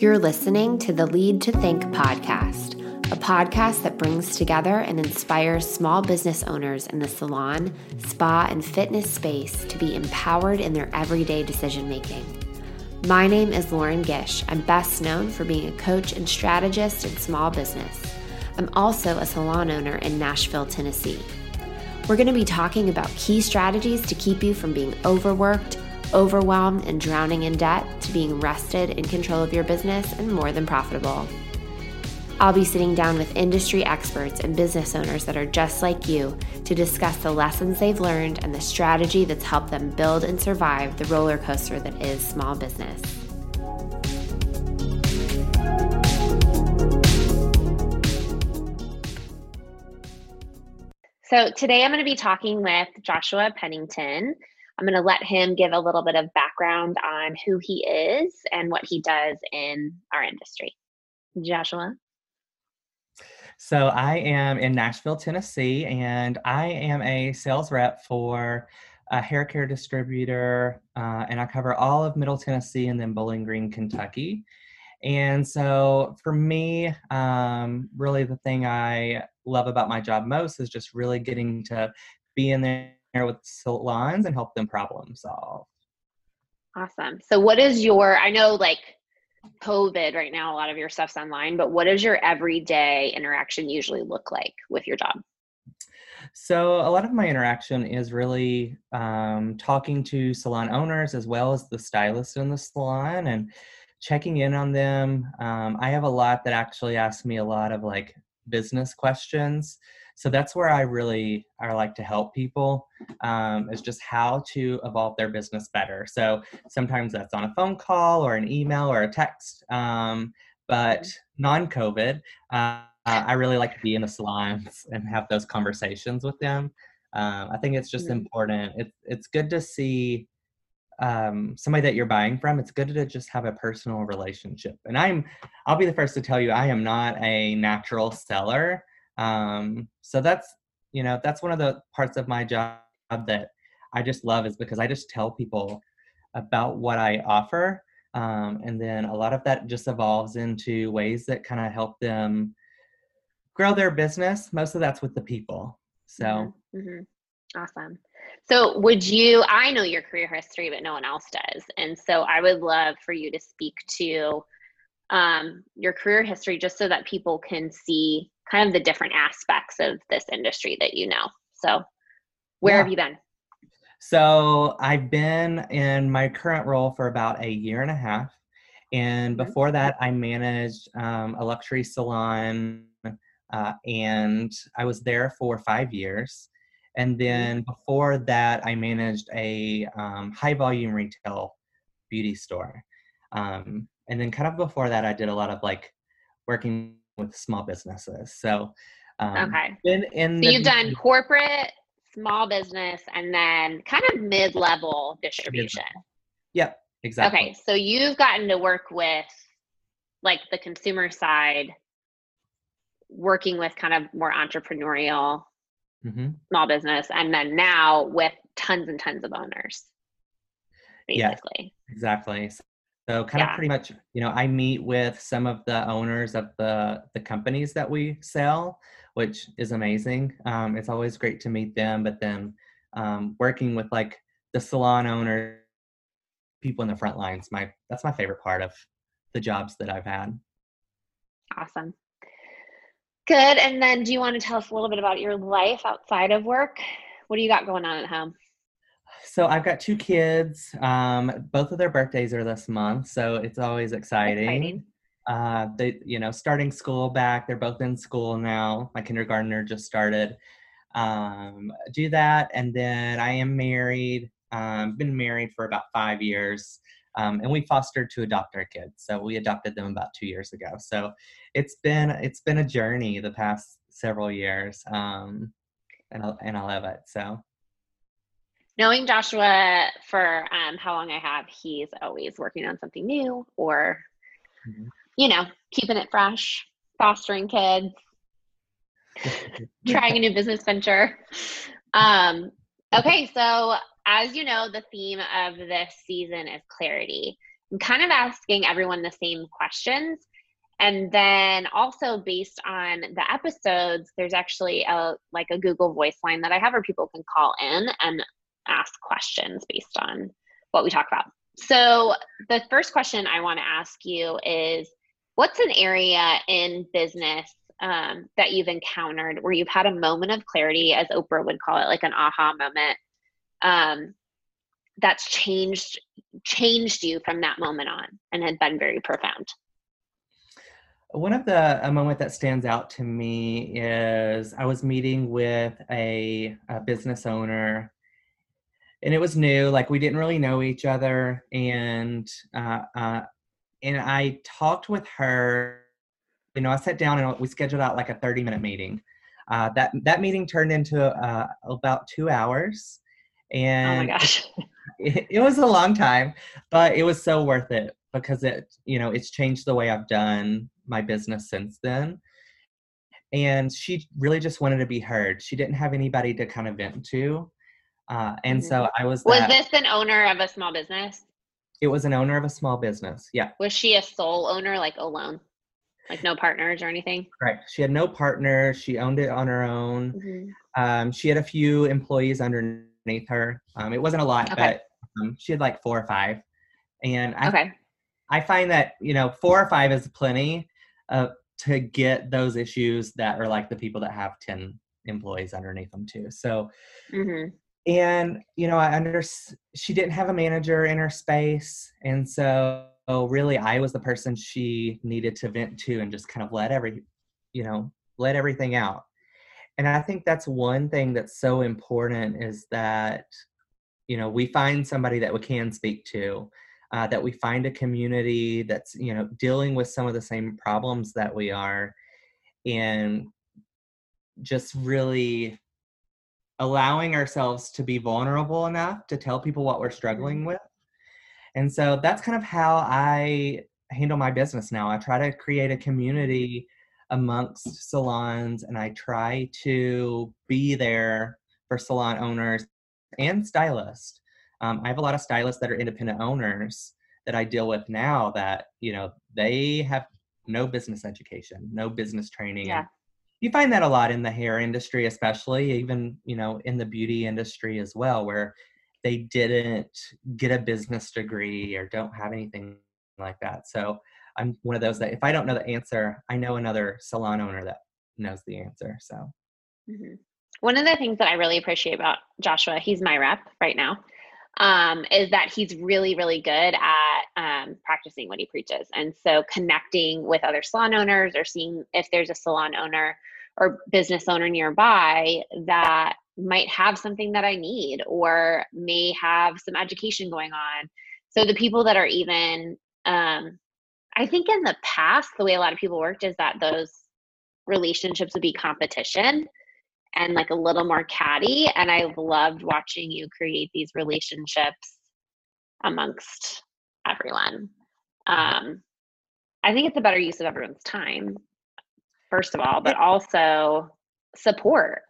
You're listening to the Lead to Think podcast, a podcast that brings together and inspires small business owners in the salon, spa, and fitness space to be empowered in their everyday decision making. My name is Lauren Gish. I'm best known for being a coach and strategist in small business. I'm also a salon owner in Nashville, Tennessee. We're going to be talking about key strategies to keep you from being overworked overwhelmed and drowning in debt to being rested in control of your business and more than profitable. I'll be sitting down with industry experts and business owners that are just like you to discuss the lessons they've learned and the strategy that's helped them build and survive the roller coaster that is small business. So, today I'm going to be talking with Joshua Pennington. I'm going to let him give a little bit of background on who he is and what he does in our industry. Joshua? So, I am in Nashville, Tennessee, and I am a sales rep for a hair care distributor, uh, and I cover all of Middle Tennessee and then Bowling Green, Kentucky. And so, for me, um, really the thing I love about my job most is just really getting to be in there with salons and help them problem solve. Awesome. So, what is your, I know like COVID right now, a lot of your stuff's online, but what does your everyday interaction usually look like with your job? So, a lot of my interaction is really um, talking to salon owners as well as the stylist in the salon and checking in on them. Um, I have a lot that actually ask me a lot of like business questions. So that's where i really i like to help people um, is just how to evolve their business better. So sometimes that's on a phone call or an email or a text um, but non-covid uh, i really like to be in the salons and have those conversations with them. Um, i think it's just mm-hmm. important. It's, it's good to see um, somebody that you're buying from, it's good to just have a personal relationship. And I'm, I'll be the first to tell you, I am not a natural seller. Um, so that's, you know, that's one of the parts of my job that I just love is because I just tell people about what I offer. Um, and then a lot of that just evolves into ways that kind of help them grow their business. Most of that's with the people. So, mm-hmm. Mm-hmm. Awesome. So, would you? I know your career history, but no one else does. And so, I would love for you to speak to um, your career history just so that people can see kind of the different aspects of this industry that you know. So, where yeah. have you been? So, I've been in my current role for about a year and a half. And mm-hmm. before that, I managed um, a luxury salon uh, and I was there for five years. And mm-hmm. then before that, I managed a um, high volume retail beauty store. Um, and then kind of before that, I did a lot of like working with small businesses. So, um, okay. In, in so you've done corporate, small business, and then kind of mid level distribution. Yep, exactly. Okay. So you've gotten to work with like the consumer side, working with kind of more entrepreneurial mm-hmm. small business, and then now with tons and tons of owners. Basically. Yeah, exactly. So kind yeah. of pretty much, you know, I meet with some of the owners of the the companies that we sell, which is amazing. Um, it's always great to meet them, but then um, working with like the salon owners, people in the front lines, my that's my favorite part of the jobs that I've had. Awesome. Good. And then do you want to tell us a little bit about your life outside of work? What do you got going on at home? So I've got two kids. Um, both of their birthdays are this month, so it's always exciting. exciting. Uh, they, you know, starting school back. They're both in school now. My kindergartner just started. Um, do that, and then I am married. Um, been married for about five years, um, and we fostered to adopt our kids. So we adopted them about two years ago. So it's been it's been a journey the past several years, um, and I, and I love it. So knowing Joshua for um, how long I have, he's always working on something new or, mm-hmm. you know, keeping it fresh, fostering kids, trying a new business venture. Um, Okay, so as you know, the theme of this season is clarity. I'm kind of asking everyone the same questions. And then also based on the episodes, there's actually a like a Google voice line that I have where people can call in and ask questions based on what we talk about. So the first question I want to ask you is what's an area in business um, that you've encountered where you've had a moment of clarity, as Oprah would call it, like an aha moment, um, that's changed changed you from that moment on and had been very profound? One of the a moment that stands out to me is I was meeting with a, a business owner, and it was new. Like we didn't really know each other, and uh, uh, and I talked with her. You know, I sat down and we scheduled out like a thirty minute meeting. Uh, that that meeting turned into uh, about two hours, and oh my gosh. it, it was a long time, but it was so worth it because it you know it's changed the way I've done my business since then. And she really just wanted to be heard. She didn't have anybody to kind of vent to. Uh, and mm-hmm. so I was. Was that, this an owner of a small business? It was an owner of a small business. Yeah. Was she a sole owner, like alone? Like no partners or anything? Right. She had no partner. She owned it on her own. Mm-hmm. Um, she had a few employees underneath her. Um, it wasn't a lot, okay. but um, she had like four or five. And I, okay. I find that you know four or five is plenty uh, to get those issues that are like the people that have 10 employees underneath them too. So, mm-hmm. and you know, I under she didn't have a manager in her space, and so really I was the person she needed to vent to and just kind of let every, you know, let everything out. And I think that's one thing that's so important is that, you know, we find somebody that we can speak to uh, that we find a community that's you know dealing with some of the same problems that we are and just really allowing ourselves to be vulnerable enough to tell people what we're struggling mm-hmm. with and so that's kind of how i handle my business now i try to create a community amongst salons and i try to be there for salon owners and stylists um, I have a lot of stylists that are independent owners that I deal with now that, you know, they have no business education, no business training. Yeah. You find that a lot in the hair industry, especially even, you know, in the beauty industry as well, where they didn't get a business degree or don't have anything like that. So I'm one of those that if I don't know the answer, I know another salon owner that knows the answer. So. Mm-hmm. One of the things that I really appreciate about Joshua, he's my rep right now um, is that he's really, really good at um, practicing what he preaches. And so connecting with other salon owners or seeing if there's a salon owner or business owner nearby that might have something that I need or may have some education going on. So the people that are even, um, I think in the past, the way a lot of people worked is that those relationships would be competition and like a little more catty. And I've loved watching you create these relationships amongst everyone. Um, I think it's a better use of everyone's time, first of all, but also support.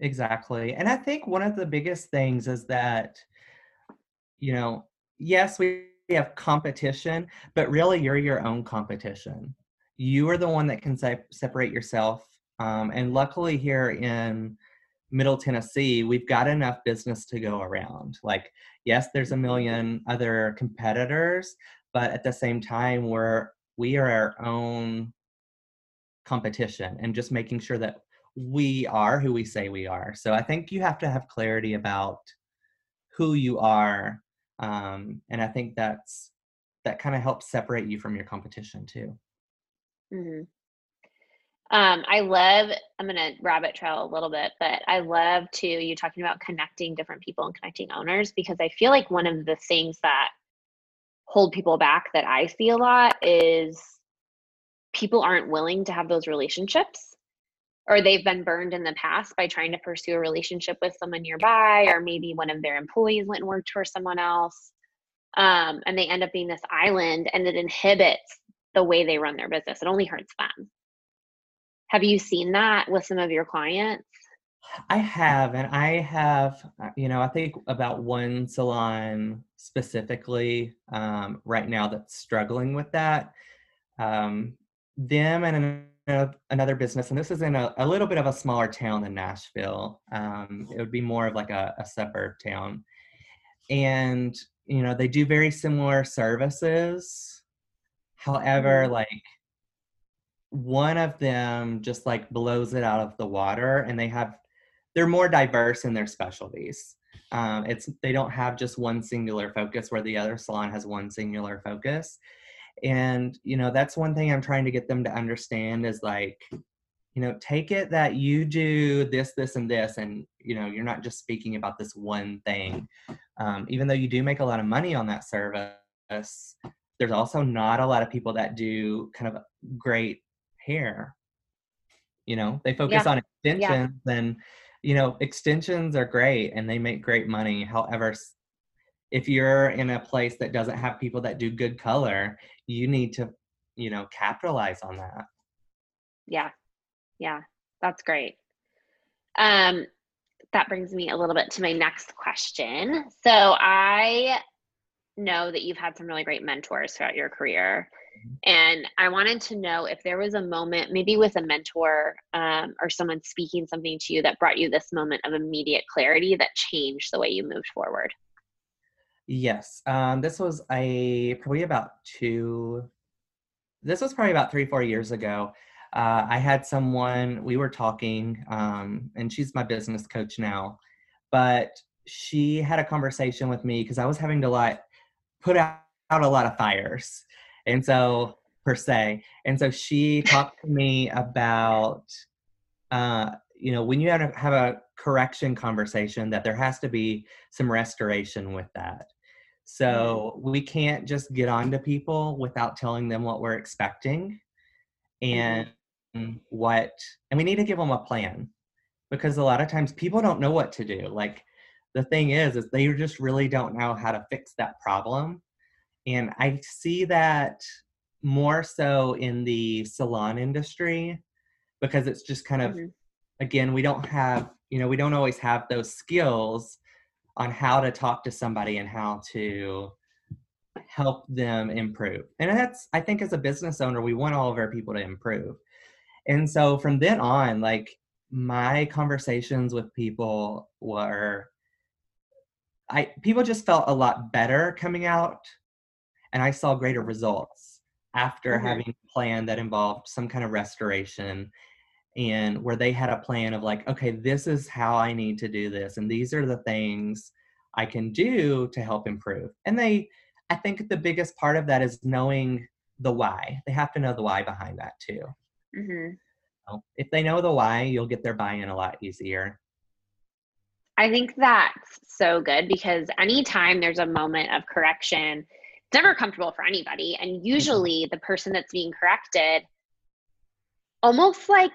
Exactly. And I think one of the biggest things is that, you know, yes, we have competition, but really you're your own competition. You are the one that can se- separate yourself um, and luckily, here in Middle Tennessee, we've got enough business to go around. Like, yes, there's a million other competitors, but at the same time, we're we are our own competition and just making sure that we are who we say we are. So I think you have to have clarity about who you are, um, and I think that's that kind of helps separate you from your competition too. Mm-hmm. Um, I love, I'm going to rabbit trail a little bit, but I love to you talking about connecting different people and connecting owners because I feel like one of the things that hold people back that I see a lot is people aren't willing to have those relationships or they've been burned in the past by trying to pursue a relationship with someone nearby or maybe one of their employees went and worked for someone else um, and they end up being this island and it inhibits the way they run their business it only hurts them have you seen that with some of your clients? I have, and I have, uh, you know, I think about one salon specifically um, right now that's struggling with that. Um, them and an, another business, and this is in a, a, little bit of a smaller town than Nashville. Um, it would be more of like a, a suburb town. And, you know, they do very similar services. However, mm-hmm. like one of them just like blows it out of the water and they have they're more diverse in their specialties. Um, it's they don't have just one singular focus where the other salon has one singular focus. And you know that's one thing I'm trying to get them to understand is like, you know, take it that you do this, this, and this, and you know you're not just speaking about this one thing. Um, even though you do make a lot of money on that service, there's also not a lot of people that do kind of great hair. You know, they focus yeah. on extensions yeah. and you know, extensions are great and they make great money. However, if you're in a place that doesn't have people that do good color, you need to, you know, capitalize on that. Yeah. Yeah. That's great. Um that brings me a little bit to my next question. So I know that you've had some really great mentors throughout your career. And I wanted to know if there was a moment, maybe with a mentor um, or someone speaking something to you that brought you this moment of immediate clarity that changed the way you moved forward. Yes. Um, this was a probably about two, this was probably about three, four years ago. Uh, I had someone, we were talking, um, and she's my business coach now, but she had a conversation with me because I was having to like put out, out a lot of fires and so, per se. And so she talked to me about, uh, you know, when you have, have a correction conversation, that there has to be some restoration with that. So mm-hmm. we can't just get on to people without telling them what we're expecting and mm-hmm. what, and we need to give them a plan because a lot of times people don't know what to do. Like the thing is, is they just really don't know how to fix that problem. And I see that more so in the salon industry because it's just kind of, mm-hmm. again, we don't have, you know, we don't always have those skills on how to talk to somebody and how to help them improve. And that's, I think, as a business owner, we want all of our people to improve. And so from then on, like my conversations with people were, I people just felt a lot better coming out and I saw greater results after mm-hmm. having a plan that involved some kind of restoration and where they had a plan of like, okay, this is how I need to do this, and these are the things I can do to help improve. And they, I think the biggest part of that is knowing the why. They have to know the why behind that too. Mm-hmm. So if they know the why, you'll get their buy in a lot easier. I think that's so good because anytime there's a moment of correction, it's never comfortable for anybody. And mm-hmm. usually the person that's being corrected almost like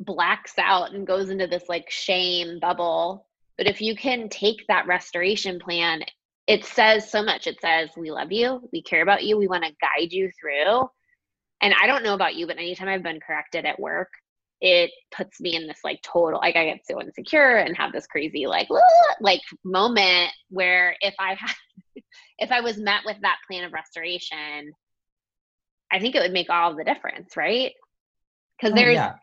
blacks out and goes into this like shame bubble. But if you can take that restoration plan, it says so much. It says, We love you, we care about you, we want to guide you through. And I don't know about you, but anytime I've been corrected at work, it puts me in this like total like I get so insecure and have this crazy like like moment where if I had if I was met with that plan of restoration, I think it would make all the difference, right? Because oh, there's, yeah.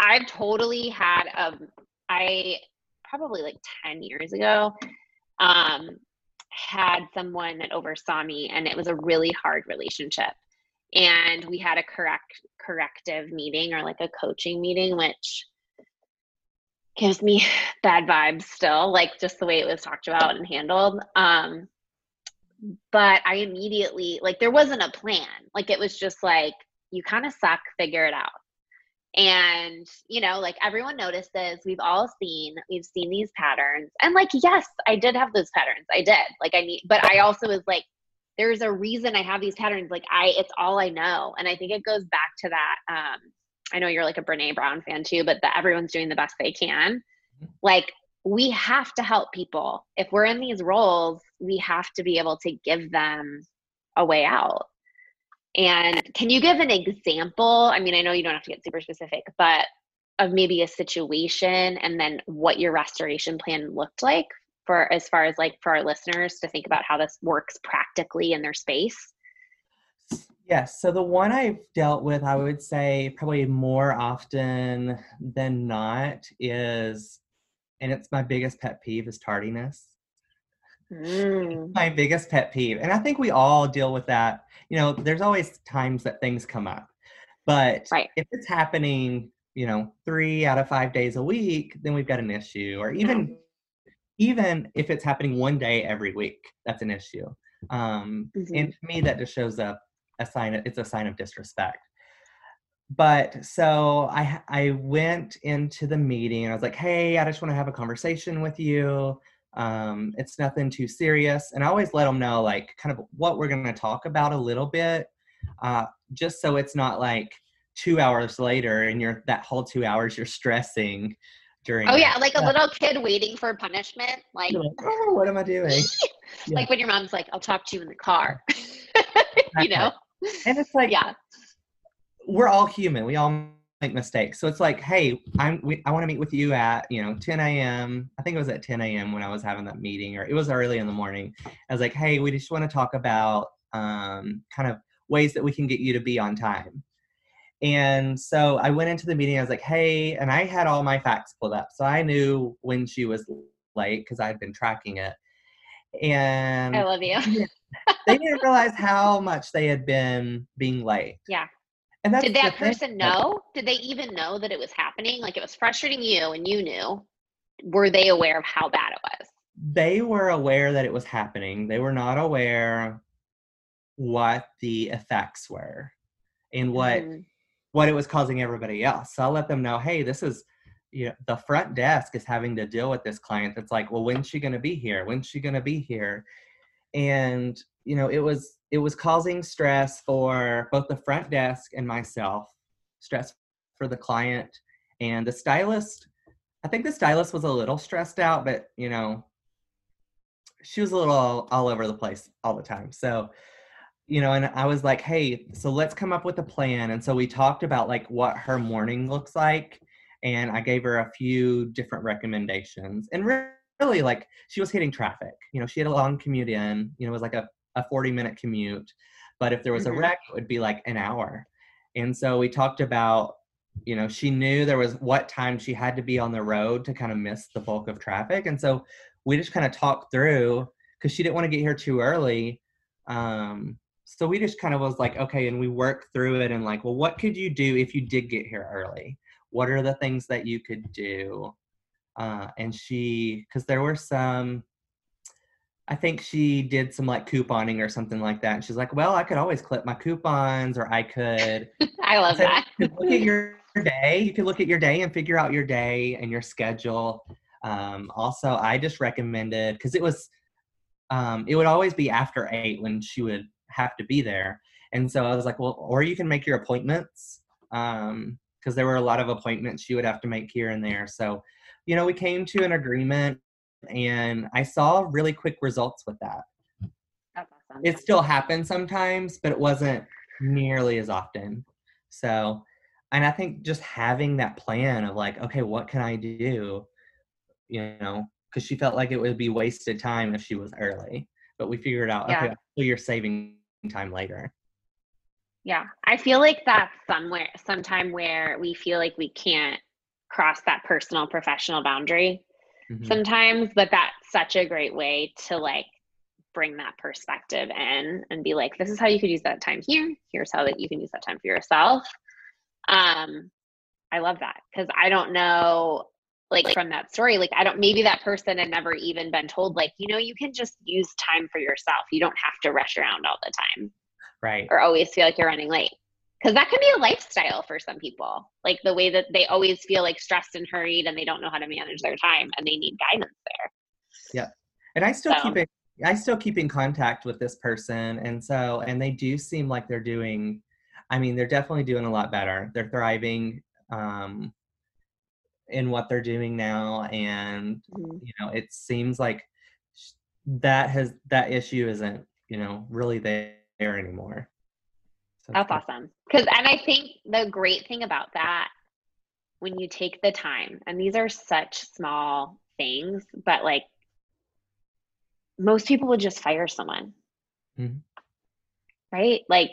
I've totally had a, I probably like 10 years ago, um, had someone that oversaw me and it was a really hard relationship. And we had a correct corrective meeting or like a coaching meeting, which gives me bad vibes still, like just the way it was talked about and handled. Um, but I immediately like there wasn't a plan. Like it was just like you kind of suck, figure it out. And you know, like everyone notices, we've all seen, we've seen these patterns. And like yes, I did have those patterns. I did. Like I need but I also was like there's a reason I have these patterns. Like I it's all I know. And I think it goes back to that um I know you're like a Brené Brown fan too, but that everyone's doing the best they can. Mm-hmm. Like we have to help people. If we're in these roles, we have to be able to give them a way out. And can you give an example? I mean, I know you don't have to get super specific, but of maybe a situation and then what your restoration plan looked like for as far as like for our listeners to think about how this works practically in their space? Yes. So the one I've dealt with, I would say probably more often than not is, and it's my biggest pet peeve is tardiness. Mm. My biggest pet peeve. And I think we all deal with that. You know, there's always times that things come up. But right. if it's happening, you know, three out of five days a week, then we've got an issue. Or even mm-hmm. even if it's happening one day every week, that's an issue. Um, mm-hmm. And to me, that just shows up a sign. Of, it's a sign of disrespect. But so I I went into the meeting and I was like, hey, I just want to have a conversation with you. Um, it's nothing too serious. And I always let them know, like, kind of what we're going to talk about a little bit, uh, just so it's not like two hours later and you're that whole two hours you're stressing during. Oh, yeah, like a little kid waiting for punishment. Like, like oh, what am I doing? yeah. Like when your mom's like, I'll talk to you in the car, you know? And it's like, yeah, we're all human. We all make mistakes. So it's like, hey, I'm we, I want to meet with you at you know 10 a.m. I think it was at 10 a.m. when I was having that meeting, or it was early in the morning. I was like, hey, we just want to talk about um, kind of ways that we can get you to be on time. And so I went into the meeting. I was like, hey, and I had all my facts pulled up, so I knew when she was late because I'd been tracking it. And I love you. they didn't realize how much they had been being late. Yeah. And did that person know? Did they even know that it was happening? Like it was frustrating you and you knew. Were they aware of how bad it was? They were aware that it was happening. They were not aware what the effects were and what mm. what it was causing everybody else. So I'll let them know, hey, this is you know, the front desk is having to deal with this client that's like, well, when's she gonna be here? When's she gonna be here? And you know, it was it was causing stress for both the front desk and myself, stress for the client and the stylist. I think the stylist was a little stressed out, but you know, she was a little all, all over the place all the time. So, you know, and I was like, hey, so let's come up with a plan. And so we talked about like what her morning looks like. And I gave her a few different recommendations. And really, like, she was hitting traffic. You know, she had a long commute in, you know, it was like a a 40 minute commute. But if there was mm-hmm. a wreck, it would be like an hour. And so we talked about, you know, she knew there was what time she had to be on the road to kind of miss the bulk of traffic. And so we just kind of talked through because she didn't want to get here too early. Um, so we just kind of was like, okay, and we worked through it and like, well, what could you do if you did get here early? What are the things that you could do? Uh, and she, because there were some, I think she did some like couponing or something like that. And she's like, well, I could always clip my coupons or I could. I love that. look at your day. You could look at your day and figure out your day and your schedule. Um, also, I just recommended because it was, um, it would always be after eight when she would have to be there. And so I was like, well, or you can make your appointments because um, there were a lot of appointments she would have to make here and there. So, you know, we came to an agreement and I saw really quick results with that. That's awesome. It still happens sometimes, but it wasn't nearly as often. So, and I think just having that plan of like, okay, what can I do? You know, because she felt like it would be wasted time if she was early. But we figured out, yeah. okay, so you're saving time later. Yeah, I feel like that's somewhere, sometime where we feel like we can't cross that personal professional boundary mm-hmm. sometimes, but that's such a great way to like bring that perspective in and be like, this is how you could use that time here. Here's how that you can use that time for yourself. Um, I love that because I don't know, like from that story, like I don't, maybe that person had never even been told, like, you know, you can just use time for yourself. You don't have to rush around all the time. Right. Or always feel like you're running late because that can be a lifestyle for some people like the way that they always feel like stressed and hurried and they don't know how to manage their time and they need guidance there yeah and i still so. keep it i still keep in contact with this person and so and they do seem like they're doing i mean they're definitely doing a lot better they're thriving um in what they're doing now and mm-hmm. you know it seems like that has that issue isn't you know really there anymore that's awesome. Because, and I think the great thing about that when you take the time, and these are such small things, but like most people would just fire someone. Mm-hmm. Right? Like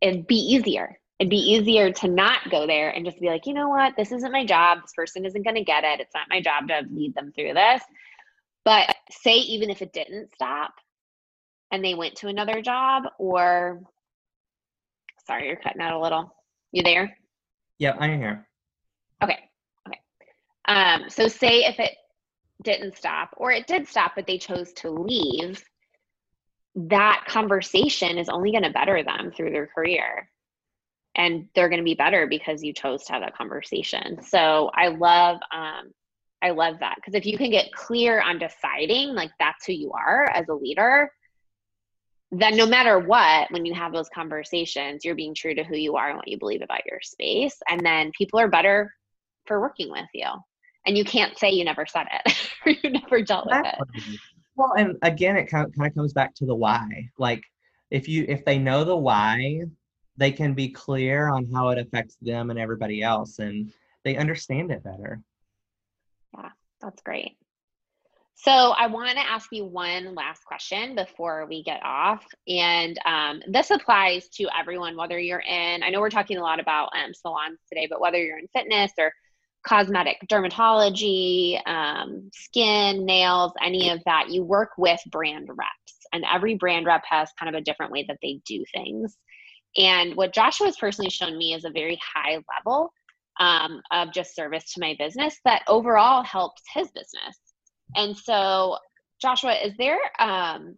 it'd be easier. It'd be easier to not go there and just be like, you know what? This isn't my job. This person isn't going to get it. It's not my job to lead them through this. But say, even if it didn't stop and they went to another job, or sorry, you're cutting out a little. You there? Yep, I'm here. Okay. Okay. Um, so say if it didn't stop or it did stop, but they chose to leave, that conversation is only going to better them through their career. And they're going to be better because you chose to have that conversation. So I love, um, I love that because if you can get clear on deciding like that's who you are as a leader, then no matter what, when you have those conversations, you're being true to who you are and what you believe about your space. And then people are better for working with you. And you can't say you never said it or you never dealt with it. Well, and again, it kind of, kind of comes back to the why. Like if you if they know the why, they can be clear on how it affects them and everybody else, and they understand it better. Yeah, that's great. So I want to ask you one last question before we get off, and um, this applies to everyone, whether you're in. I know we're talking a lot about um, salons today, but whether you're in fitness or cosmetic dermatology, um, skin, nails, any of that, you work with brand reps. And every brand rep has kind of a different way that they do things. And what Joshua has personally shown me is a very high level um, of just service to my business that overall helps his business. And so, Joshua, is there um,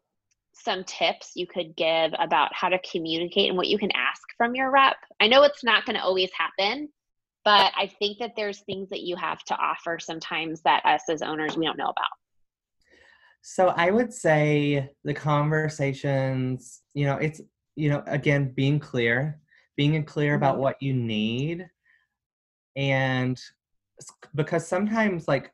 some tips you could give about how to communicate and what you can ask from your rep? I know it's not going to always happen, but I think that there's things that you have to offer sometimes that us as owners we don't know about. So I would say the conversations, you know, it's you know, again, being clear, being clear about mm-hmm. what you need and because sometimes like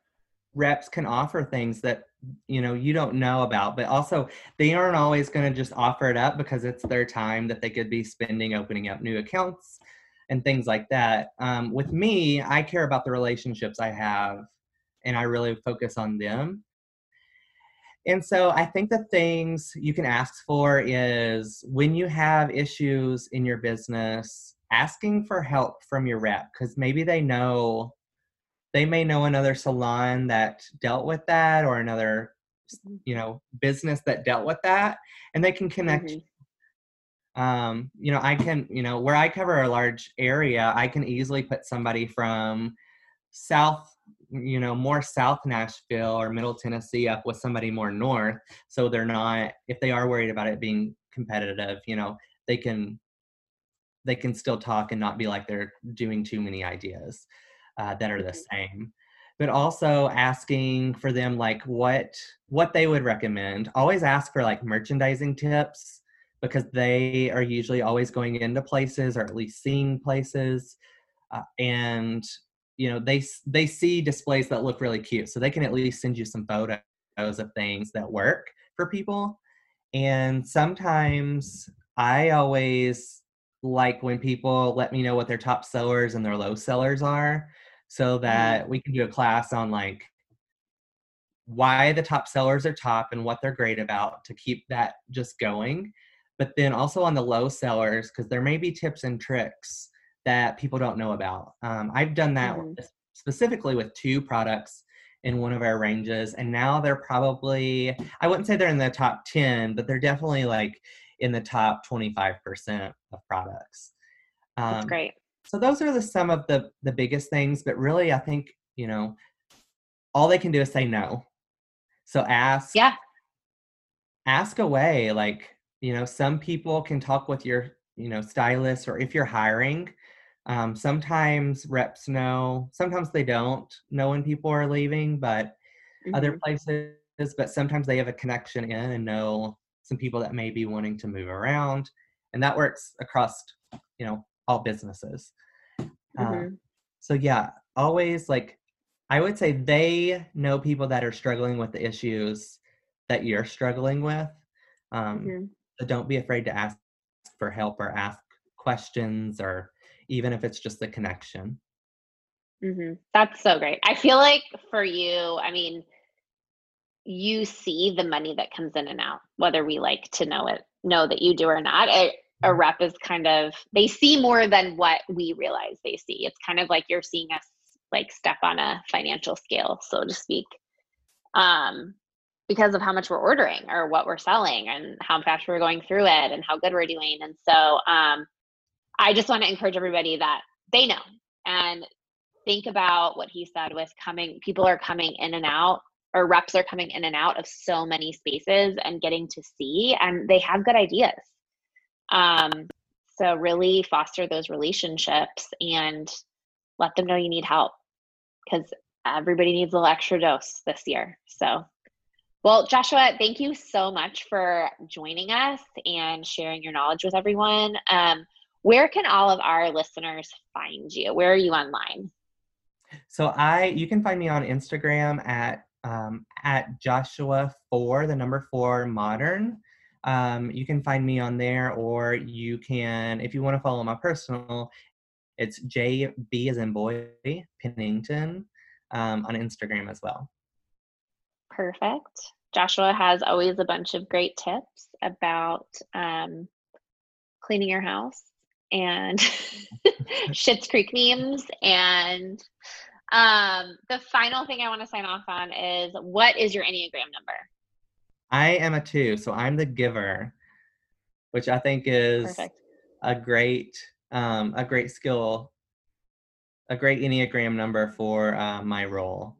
reps can offer things that you know you don't know about but also they aren't always going to just offer it up because it's their time that they could be spending opening up new accounts and things like that. Um, with me i care about the relationships i have and i really focus on them. And so i think the things you can ask for is when you have issues in your business asking for help from your rep because maybe they know they may know another salon that dealt with that or another mm-hmm. you know business that dealt with that and they can connect mm-hmm. um you know i can you know where i cover a large area i can easily put somebody from south you know more south nashville or middle tennessee up with somebody more north so they're not if they are worried about it being competitive you know they can they can still talk and not be like they're doing too many ideas uh, that are the mm-hmm. same but also asking for them like what what they would recommend always ask for like merchandising tips because they are usually always going into places or at least seeing places uh, and you know they they see displays that look really cute so they can at least send you some photos of things that work for people and sometimes i always like when people let me know what their top sellers and their low sellers are so that mm-hmm. we can do a class on like why the top sellers are top and what they're great about to keep that just going. But then also on the low sellers, because there may be tips and tricks that people don't know about. Um, I've done that mm-hmm. specifically with two products in one of our ranges, and now they're probably, I wouldn't say they're in the top 10, but they're definitely like in the top 25% of products. Um, That's great so those are the some of the the biggest things but really i think you know all they can do is say no so ask yeah ask away like you know some people can talk with your you know stylist or if you're hiring um, sometimes reps know sometimes they don't know when people are leaving but mm-hmm. other places but sometimes they have a connection in and know some people that may be wanting to move around and that works across you know all businesses. Uh, mm-hmm. Uh, so yeah, always like I would say they know people that are struggling with the issues that you're struggling with. Um, mm-hmm. So don't be afraid to ask for help or ask questions or even if it's just a connection. Mm-hmm. That's so great. I feel like for you, I mean, you see the money that comes in and out, whether we like to know it, know that you do or not. A, a rep is kind of, they see more than what we realize they see. It's kind of like you're seeing us like step on a financial scale, so to speak. Um, because of how much we're ordering or what we're selling and how fast we're going through it and how good we're doing. And so um, I just want to encourage everybody that they know and think about what he said with coming, people are coming in and out or reps are coming in and out of so many spaces and getting to see and they have good ideas. Um, so really foster those relationships and let them know you need help because everybody needs a little extra dose this year. So well, Joshua, thank you so much for joining us and sharing your knowledge with everyone. Um, where can all of our listeners find you? Where are you online? So I, you can find me on Instagram at um, at Joshua four, the number four modern. Um, you can find me on there, or you can, if you want to follow my personal, it's JB as in boy Pennington um, on Instagram as well. Perfect. Joshua has always a bunch of great tips about um, cleaning your house and Schitt's Creek memes. And um, the final thing I want to sign off on is what is your Enneagram number? I am a two, so I'm the giver, which I think is Perfect. a great um, a great skill, a great Enneagram number for uh, my role.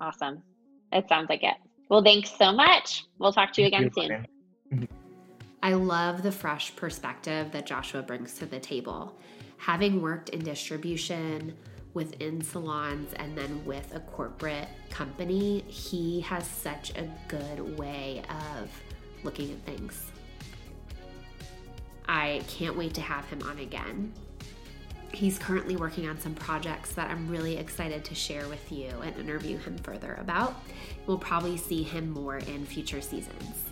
Awesome. It sounds like it. Well, thanks so much. We'll talk to you again soon. I love the fresh perspective that Joshua brings to the table. Having worked in distribution within salons and then with a corporate company, he has such a good way of looking at things. I can't wait to have him on again. He's currently working on some projects that I'm really excited to share with you and interview him further about. We'll probably see him more in future seasons.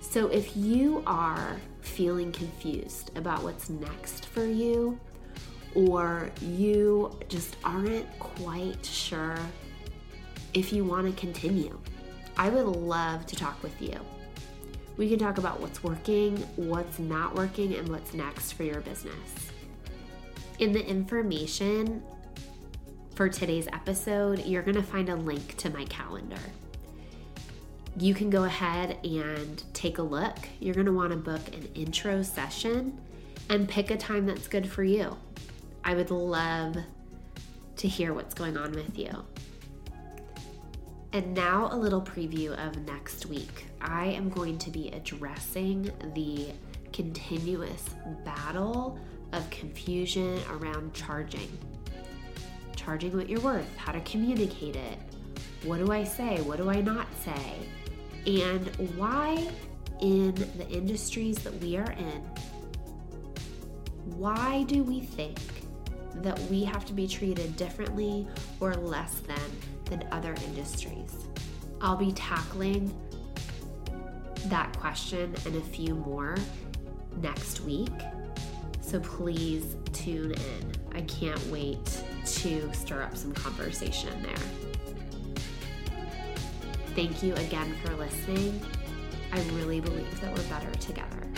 So, if you are feeling confused about what's next for you, or you just aren't quite sure if you want to continue, I would love to talk with you. We can talk about what's working, what's not working, and what's next for your business. In the information for today's episode, you're going to find a link to my calendar. You can go ahead and take a look. You're going to want to book an intro session and pick a time that's good for you. I would love to hear what's going on with you. And now, a little preview of next week. I am going to be addressing the continuous battle of confusion around charging. Charging what you're worth, how to communicate it, what do I say, what do I not say, and why in the industries that we are in, why do we think that we have to be treated differently or less than than other industries? I'll be tackling that question and a few more next week. So please tune in. I can't wait to stir up some conversation there. Thank you again for listening. I really believe that we're better together.